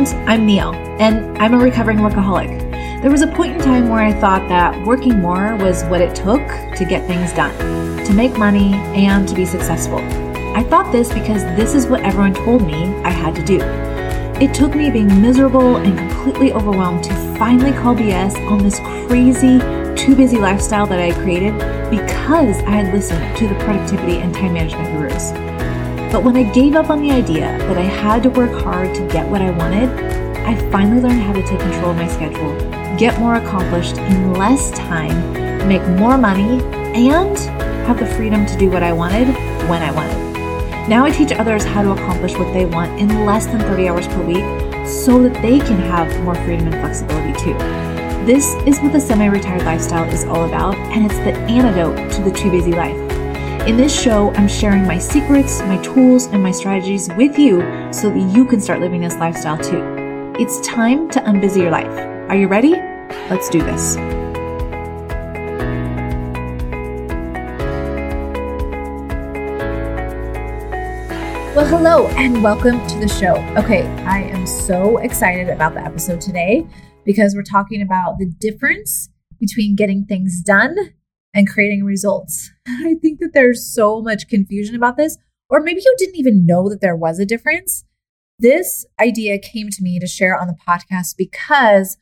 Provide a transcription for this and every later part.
And I'm Neil, and I'm a recovering workaholic. There was a point in time where I thought that working more was what it took to get things done, to make money, and to be successful. I thought this because this is what everyone told me I had to do. It took me being miserable and completely overwhelmed to finally call BS on this crazy, too busy lifestyle that I created because I had listened to the productivity and time management gurus. But when I gave up on the idea that I had to work hard to get what I wanted, I finally learned how to take control of my schedule, get more accomplished in less time, make more money, and have the freedom to do what I wanted when I wanted. Now I teach others how to accomplish what they want in less than 30 hours per week so that they can have more freedom and flexibility too. This is what the semi retired lifestyle is all about, and it's the antidote to the too busy life. In this show, I'm sharing my secrets, my tools, and my strategies with you so that you can start living this lifestyle too. It's time to unbusy your life. Are you ready? Let's do this. Well, hello and welcome to the show. Okay, I am so excited about the episode today because we're talking about the difference between getting things done and creating results. I think that there's so much confusion about this, or maybe you didn't even know that there was a difference. This idea came to me to share on the podcast because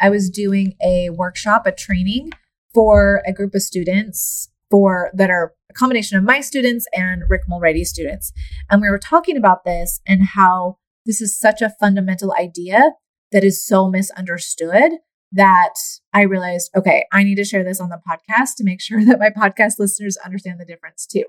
I was doing a workshop, a training for a group of students for that are a combination of my students and Rick Mulready students. And we were talking about this and how this is such a fundamental idea that is so misunderstood that I realized, okay, I need to share this on the podcast to make sure that my podcast listeners understand the difference too.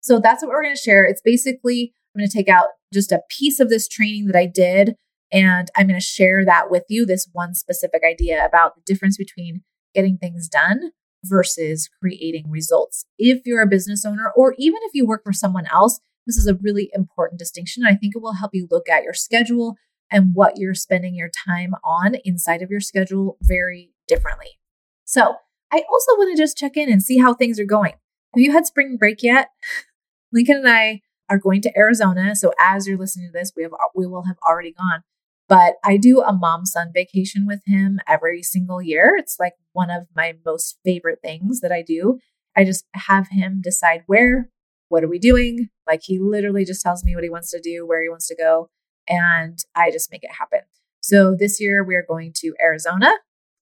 So that's what we're going to share. It's basically, I'm going to take out just a piece of this training that I did, and I'm going to share that with you this one specific idea about the difference between getting things done versus creating results. If you're a business owner, or even if you work for someone else, this is a really important distinction. I think it will help you look at your schedule and what you're spending your time on inside of your schedule very differently. So, I also want to just check in and see how things are going. Have you had spring break yet? Lincoln and I are going to Arizona. So, as you're listening to this, we have we will have already gone. But I do a mom son vacation with him every single year. It's like one of my most favorite things that I do. I just have him decide where, what are we doing? Like he literally just tells me what he wants to do, where he wants to go, and I just make it happen. So this year we are going to Arizona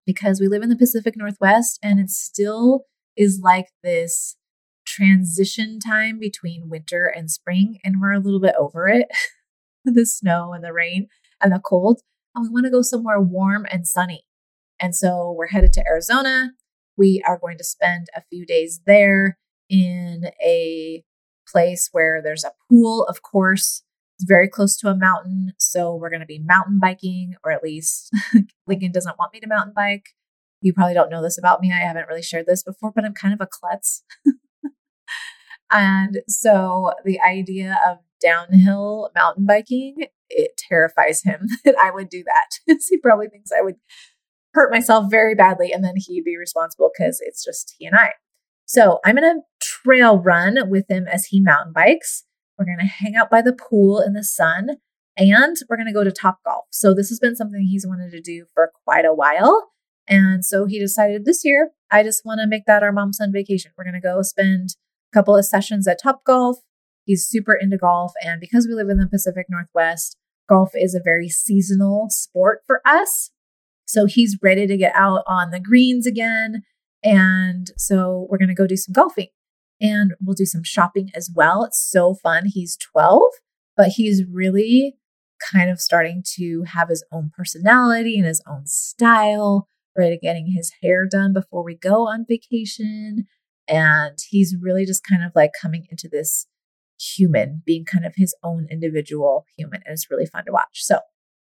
because we live in the Pacific Northwest and it still is like this transition time between winter and spring and we're a little bit over it. the snow and the rain and the cold. And we want to go somewhere warm and sunny. And so we're headed to Arizona. We are going to spend a few days there in a place where there's a pool, of course. It's very close to a mountain. So we're going to be mountain biking, or at least Lincoln doesn't want me to mountain bike. You probably don't know this about me. I haven't really shared this before, but I'm kind of a klutz. and so the idea of downhill mountain biking it terrifies him that I would do that. he probably thinks I would hurt myself very badly and then he'd be responsible because it's just he and I. So I'm going to trail run with him as he mountain bikes. We're going to hang out by the pool in the sun and we're going to go to Topgolf. So this has been something he's wanted to do for quite a while. And so he decided this year, I just want to make that our mom son vacation. We're going to go spend a couple of sessions at Topgolf. He's super into golf. And because we live in the Pacific Northwest, golf is a very seasonal sport for us. So he's ready to get out on the greens again. And so we're going to go do some golfing and we'll do some shopping as well. It's so fun. He's 12, but he's really kind of starting to have his own personality and his own style, right? getting his hair done before we go on vacation. And he's really just kind of like coming into this human, being kind of his own individual human. And it's really fun to watch. So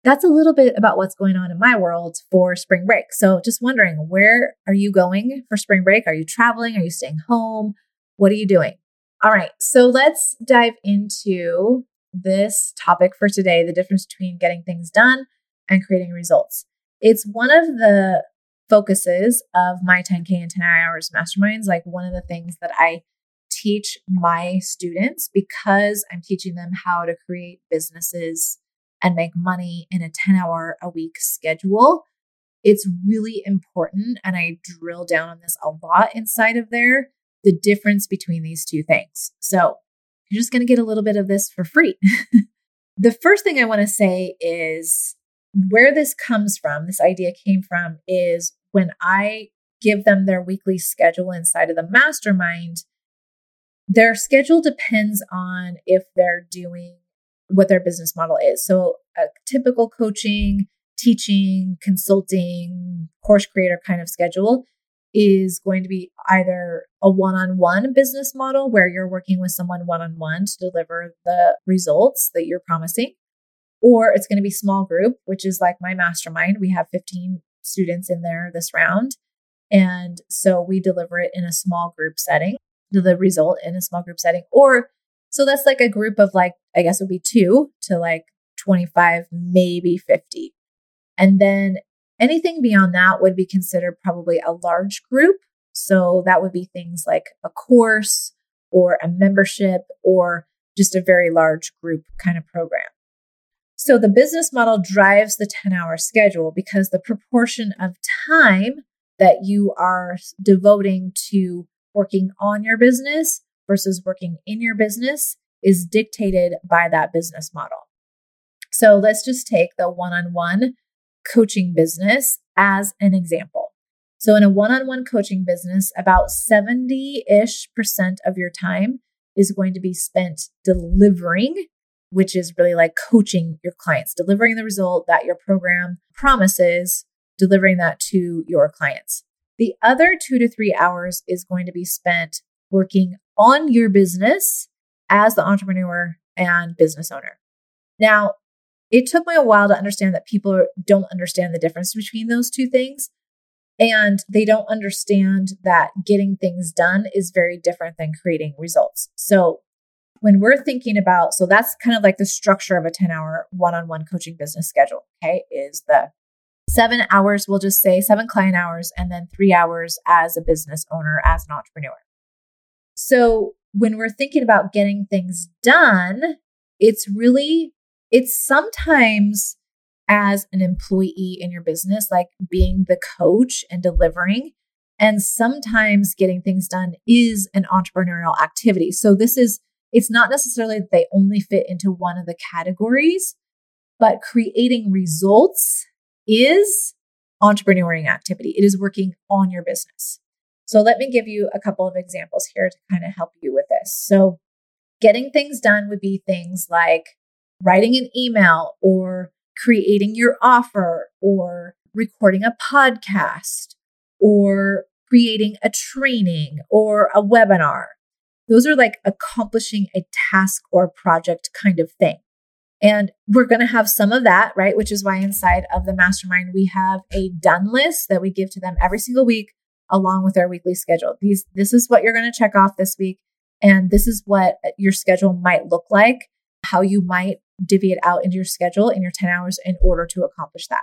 that's a little bit about what's going on in my world for spring break. So just wondering, where are you going for spring break? Are you traveling? Are you staying home? What are you doing? All right. So let's dive into this topic for today the difference between getting things done and creating results. It's one of the focuses of my 10K and 10 hours masterminds. Like one of the things that I teach my students because I'm teaching them how to create businesses and make money in a 10 hour a week schedule. It's really important. And I drill down on this a lot inside of there the difference between these two things. So you're just going to get a little bit of this for free. the first thing I want to say is where this comes from, this idea came from, is when I give them their weekly schedule inside of the mastermind, their schedule depends on if they're doing what their business model is. So, a typical coaching, teaching, consulting, course creator kind of schedule is going to be either a one on one business model where you're working with someone one on one to deliver the results that you're promising, or it's going to be small group, which is like my mastermind. We have 15 students in there this round. And so we deliver it in a small group setting, the result in a small group setting. Or so that's like a group of like, I guess it would be two to like 25, maybe 50. And then anything beyond that would be considered probably a large group. So that would be things like a course or a membership or just a very large group kind of program. So the business model drives the 10 hour schedule because the proportion of time that you are devoting to working on your business versus working in your business is dictated by that business model. So let's just take the one on one coaching business as an example. So, in a one on one coaching business, about 70 ish percent of your time is going to be spent delivering, which is really like coaching your clients, delivering the result that your program promises delivering that to your clients. The other two to three hours is going to be spent working on your business as the entrepreneur and business owner. Now, it took me a while to understand that people don't understand the difference between those two things. And they don't understand that getting things done is very different than creating results. So, when we're thinking about, so that's kind of like the structure of a 10 hour one on one coaching business schedule, okay, is the seven hours, we'll just say seven client hours, and then three hours as a business owner, as an entrepreneur. So when we're thinking about getting things done, it's really, it's sometimes as an employee in your business, like being the coach and delivering. And sometimes getting things done is an entrepreneurial activity. So this is, it's not necessarily that they only fit into one of the categories, but creating results is entrepreneuring activity. It is working on your business. So let me give you a couple of examples here to kind of help you with this. So getting things done would be things like writing an email or creating your offer or recording a podcast or creating a training or a webinar. Those are like accomplishing a task or project kind of thing. And we're going to have some of that, right? Which is why inside of the mastermind, we have a done list that we give to them every single week along with our weekly schedule. These, this is what you're going to check off this week. And this is what your schedule might look like, how you might divvy it out into your schedule in your 10 hours in order to accomplish that.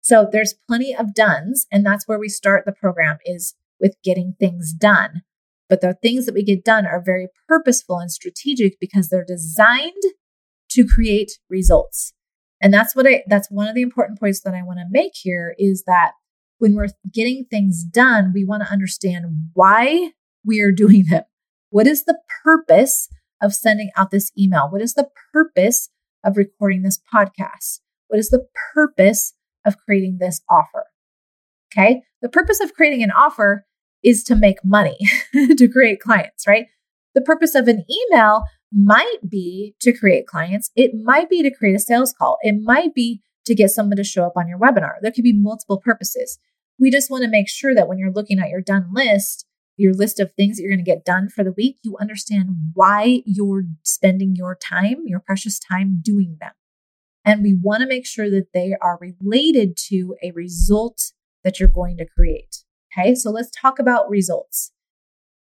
So there's plenty of dones. And that's where we start the program is with getting things done. But the things that we get done are very purposeful and strategic because they're designed to create results. And that's what I, that's one of the important points that I want to make here is that when we're getting things done, we want to understand why we are doing them. What is the purpose of sending out this email? What is the purpose of recording this podcast? What is the purpose of creating this offer? Okay. The purpose of creating an offer is to make money, to create clients, right? The purpose of an email might be to create clients. It might be to create a sales call. It might be to get someone to show up on your webinar. There could be multiple purposes. We just want to make sure that when you're looking at your done list, your list of things that you're going to get done for the week, you understand why you're spending your time, your precious time doing them. And we want to make sure that they are related to a result that you're going to create. Okay, so let's talk about results.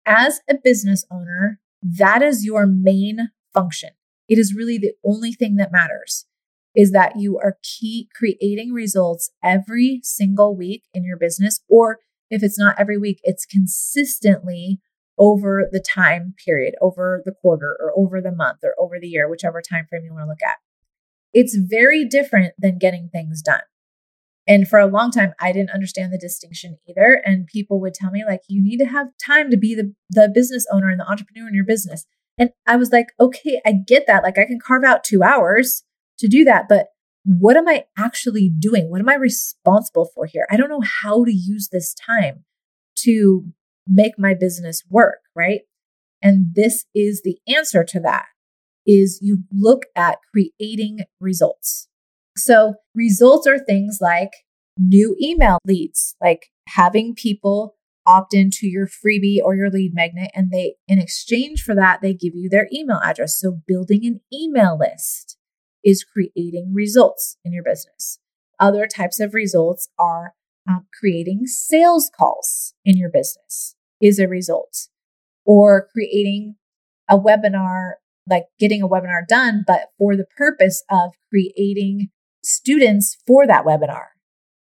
As a business owner, that is your main function. It is really the only thing that matters is that you are key creating results every single week in your business or if it's not every week it's consistently over the time period over the quarter or over the month or over the year whichever time frame you want to look at It's very different than getting things done. And for a long time, I didn't understand the distinction either. And people would tell me, like, you need to have time to be the, the business owner and the entrepreneur in your business. And I was like, okay, I get that. Like, I can carve out two hours to do that. But what am I actually doing? What am I responsible for here? I don't know how to use this time to make my business work, right? And this is the answer to that is you look at creating results. So results are things like new email leads, like having people opt into your freebie or your lead magnet and they in exchange for that they give you their email address. So building an email list is creating results in your business. Other types of results are um, creating sales calls in your business is a result or creating a webinar like getting a webinar done but for the purpose of creating students for that webinar,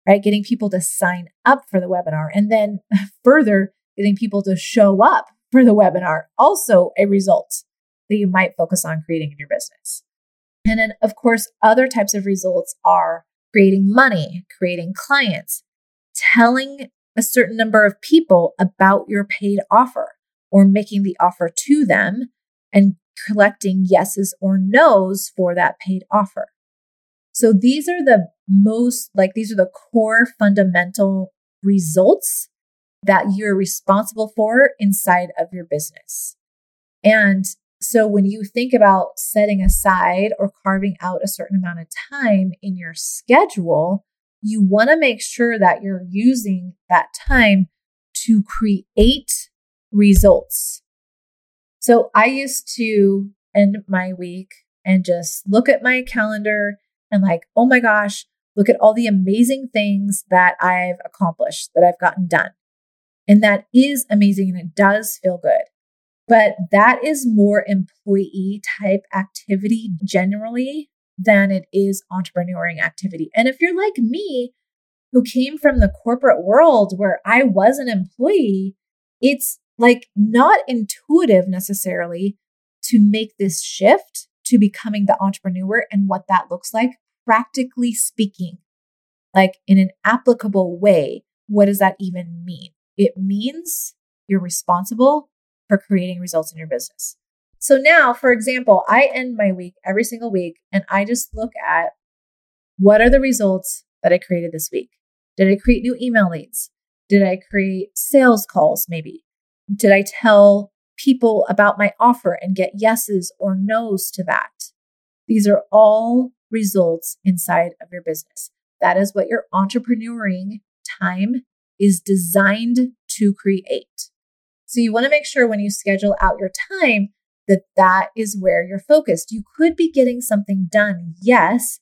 right? Getting people to sign up for the webinar and then further getting people to show up for the webinar, also a result that you might focus on creating in your business. And then, of course, other types of results are creating money, creating clients, telling a certain number of people about your paid offer or making the offer to them and collecting yeses or nos for that paid offer. So these are the most, like, these are the core fundamental results that you're responsible for inside of your business. And so when you think about setting aside or carving out a certain amount of time in your schedule, you want to make sure that you're using that time to create results. So I used to end my week and just look at my calendar and like, oh my gosh, look at all the amazing things that I've accomplished, that I've gotten done. And that is amazing and it does feel good. But that is more employee type activity generally than it is entrepreneuring activity. And if you're like me, who came from the corporate world where I was an employee, it's like not intuitive necessarily to make this shift to becoming the entrepreneur and what that looks like practically speaking, like in an applicable way, what does that even mean? It means you're responsible for creating results in your business. So now, for example, I end my week every single week and I just look at what are the results that I created this week? Did I create new email leads? Did I create sales calls maybe? Did I tell people about my offer and get yeses or nos to that? These are all results inside of your business. That is what your entrepreneuring time is designed to create. So you want to make sure when you schedule out your time that that is where you're focused. You could be getting something done, yes,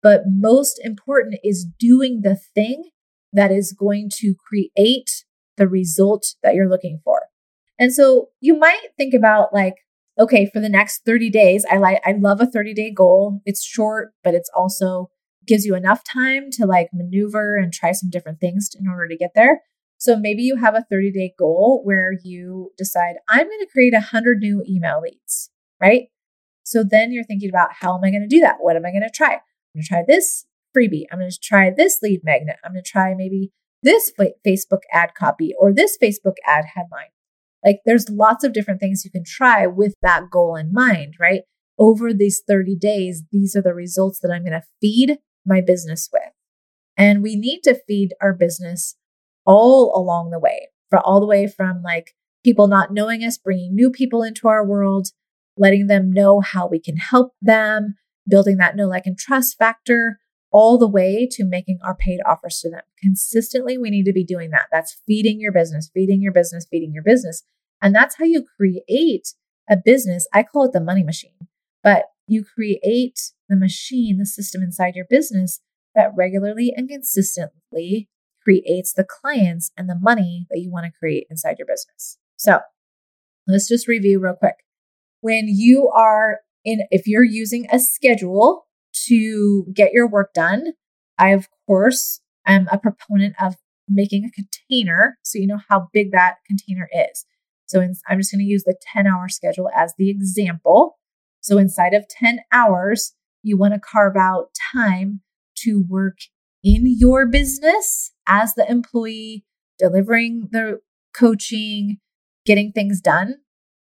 but most important is doing the thing that is going to create the result that you're looking for. And so you might think about like, okay, for the next 30 days, I like I love a 30 day goal. It's short, but it's also gives you enough time to like maneuver and try some different things in order to get there. So maybe you have a 30 day goal where you decide, I'm going to create 100 new email leads, right? So then you're thinking about how am I going to do that? What am I going to try? I'm going to try this freebie. I'm going to try this lead magnet. I'm going to try maybe this Facebook ad copy or this Facebook ad headline. Like there's lots of different things you can try with that goal in mind, right? Over these 30 days, these are the results that I'm going to feed my business with. And we need to feed our business all along the way, for all the way from like people not knowing us, bringing new people into our world, letting them know how we can help them, building that know, like, and trust factor, all the way to making our paid offers to them. Consistently, we need to be doing that. That's feeding your business, feeding your business, feeding your business. And that's how you create a business. I call it the money machine, but you create the machine, the system inside your business that regularly and consistently creates the clients and the money that you want to create inside your business. So let's just review real quick. When you are in, if you're using a schedule to get your work done, I, of course, am a proponent of making a container so you know how big that container is. So in, I'm just going to use the 10 hour schedule as the example. So inside of 10 hours, You want to carve out time to work in your business as the employee, delivering the coaching, getting things done.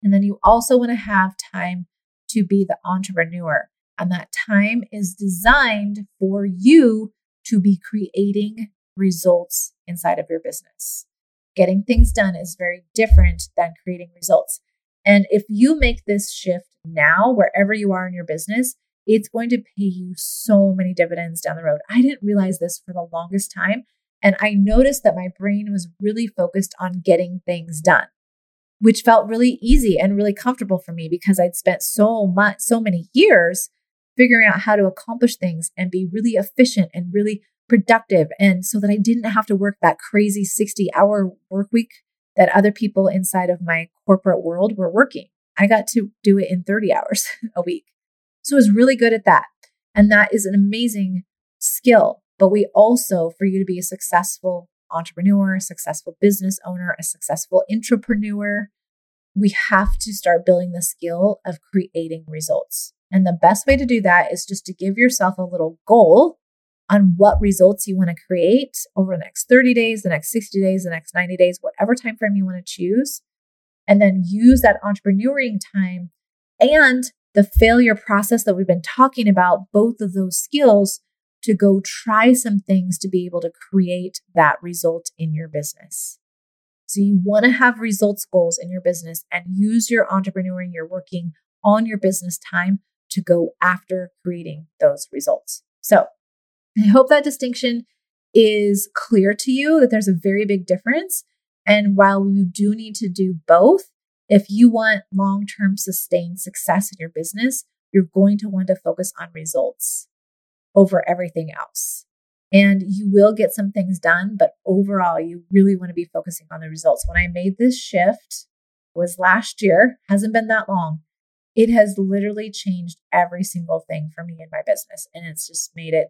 And then you also want to have time to be the entrepreneur. And that time is designed for you to be creating results inside of your business. Getting things done is very different than creating results. And if you make this shift now, wherever you are in your business, it's going to pay you so many dividends down the road. I didn't realize this for the longest time. And I noticed that my brain was really focused on getting things done, which felt really easy and really comfortable for me because I'd spent so much, so many years figuring out how to accomplish things and be really efficient and really productive. And so that I didn't have to work that crazy 60 hour work week that other people inside of my corporate world were working. I got to do it in 30 hours a week. So I was really good at that. And that is an amazing skill. But we also, for you to be a successful entrepreneur, a successful business owner, a successful entrepreneur, we have to start building the skill of creating results. And the best way to do that is just to give yourself a little goal on what results you want to create over the next 30 days, the next 60 days, the next 90 days, whatever time frame you want to choose. And then use that entrepreneuring time and the failure process that we've been talking about, both of those skills to go try some things to be able to create that result in your business. So you want to have results goals in your business and use your entrepreneuring, your working on your business time to go after creating those results. So I hope that distinction is clear to you that there's a very big difference. And while you do need to do both, if you want long term sustained success in your business, you're going to want to focus on results over everything else. And you will get some things done, but overall, you really want to be focusing on the results. When I made this shift was last year, hasn't been that long. It has literally changed every single thing for me in my business. And it's just made it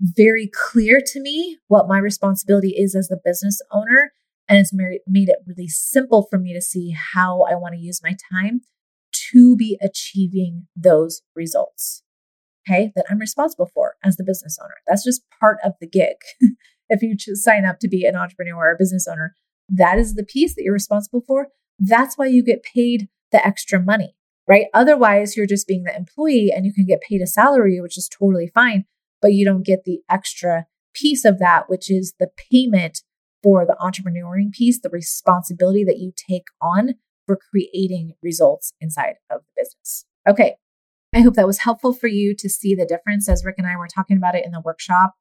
very clear to me what my responsibility is as the business owner and it's made it really simple for me to see how I want to use my time to be achieving those results. Okay, that I'm responsible for as the business owner. That's just part of the gig. if you sign up to be an entrepreneur or a business owner, that is the piece that you're responsible for. That's why you get paid the extra money, right? Otherwise, you're just being the employee and you can get paid a salary, which is totally fine, but you don't get the extra piece of that, which is the payment for the entrepreneuring piece, the responsibility that you take on for creating results inside of the business. Okay. I hope that was helpful for you to see the difference as Rick and I were talking about it in the workshop.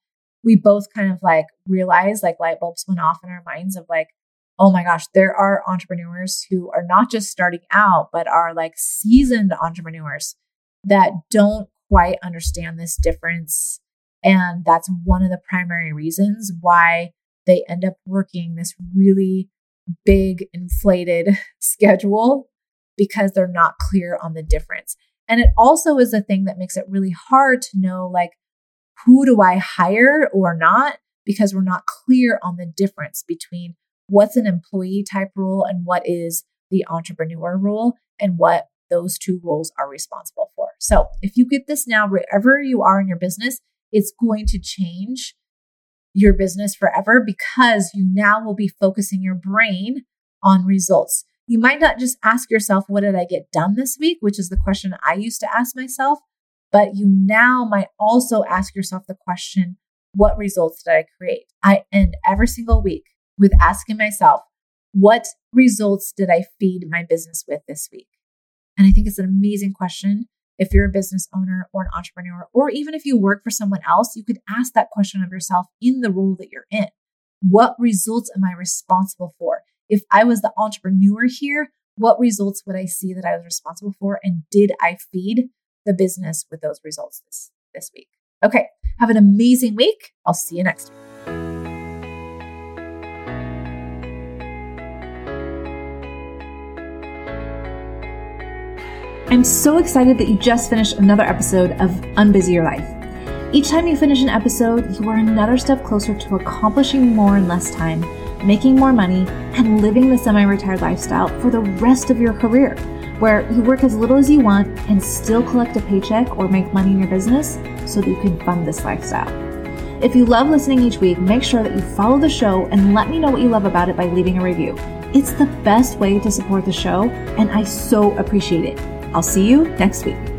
We both kind of like realized like light bulbs went off in our minds of like, oh my gosh, there are entrepreneurs who are not just starting out, but are like seasoned entrepreneurs that don't quite understand this difference. And that's one of the primary reasons why they end up working this really big inflated schedule because they're not clear on the difference. And it also is a thing that makes it really hard to know like who do I hire or not because we're not clear on the difference between what's an employee type role and what is the entrepreneur role and what those two roles are responsible for. So, if you get this now wherever you are in your business, it's going to change your business forever because you now will be focusing your brain on results. You might not just ask yourself, What did I get done this week? which is the question I used to ask myself, but you now might also ask yourself the question, What results did I create? I end every single week with asking myself, What results did I feed my business with this week? And I think it's an amazing question if you're a business owner or an entrepreneur, or even if you work for someone else, you could ask that question of yourself in the role that you're in. What results am I responsible for? If I was the entrepreneur here, what results would I see that I was responsible for? And did I feed the business with those results this, this week? Okay, have an amazing week. I'll see you next week. I'm so excited that you just finished another episode of Unbusy Your Life. Each time you finish an episode, you are another step closer to accomplishing more in less time, making more money, and living the semi retired lifestyle for the rest of your career. where you work as little as you want and still collect a paycheck or make money in your business so that you can fund this lifestyle. If you love listening each week, make sure that you follow the show and let me know what you love about it by leaving a review. It's the best way to support the show, and I so appreciate it. I'll see you next week.